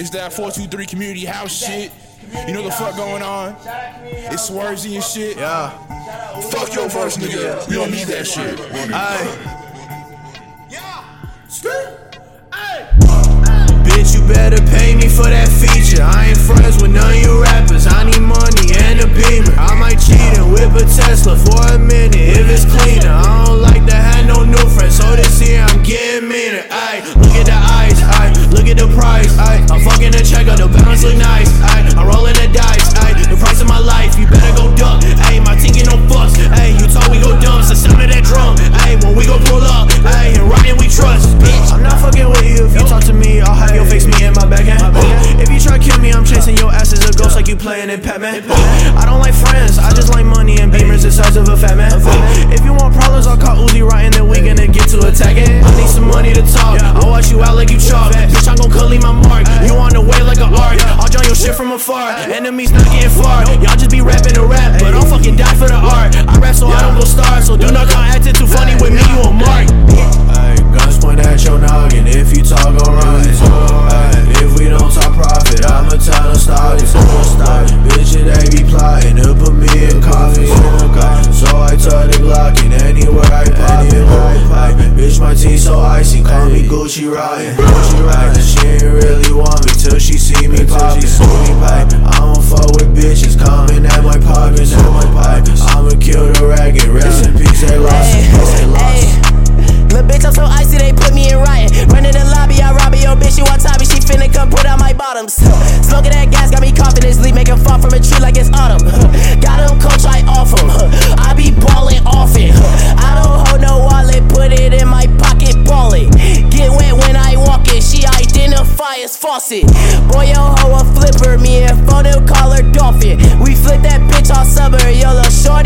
It's that 423 community house shit. You know the fuck going on? It's Swerzie and shit. Yeah. Fuck your verse, nigga. We don't need that shit. Aye. Look at the price. Ayy, I'm fucking the checker, the balance look nice. Ayy, I'm rolling the dice. Ayy, the price of my life, you better go duck. My team get no fucks. Ayy, you told we go dumb, so sound of that drum. Ayy, when we go pull up, ayy, and riding we trust. Bitch, I'm not fucking with you if you talk to me. I'll have your face me in my backhand. If you try to kill me, I'm chasing your ass as a ghost like you playing in Pac-Man. I don't like friends, I just like afar. Enemies not getting far. Y'all just be rapping to rap, but I'll fucking die for the art. I rap so I don't go star, so do not come bitch, my team so icy, call me Gucci Rotten. Gucci Rotten. She ain't really want me till she see me poppin'. Ay, I don't fuck with bitches coming at my pockets. Ay, I'ma kill the ragged. Rest in peace, they lost it. They lost it. Lil' bitch, I'm so icy, they put me in riot. Run in the lobby, I rob it, yo bitch, she want top she finna come put out my bottoms. Smoking that gas got me coughing, this leaf make him fall from a tree like faucet. Boy, yo, hoe a flipper, me and photo call her dolphin. We flip that bitch all summer, yo, the shorty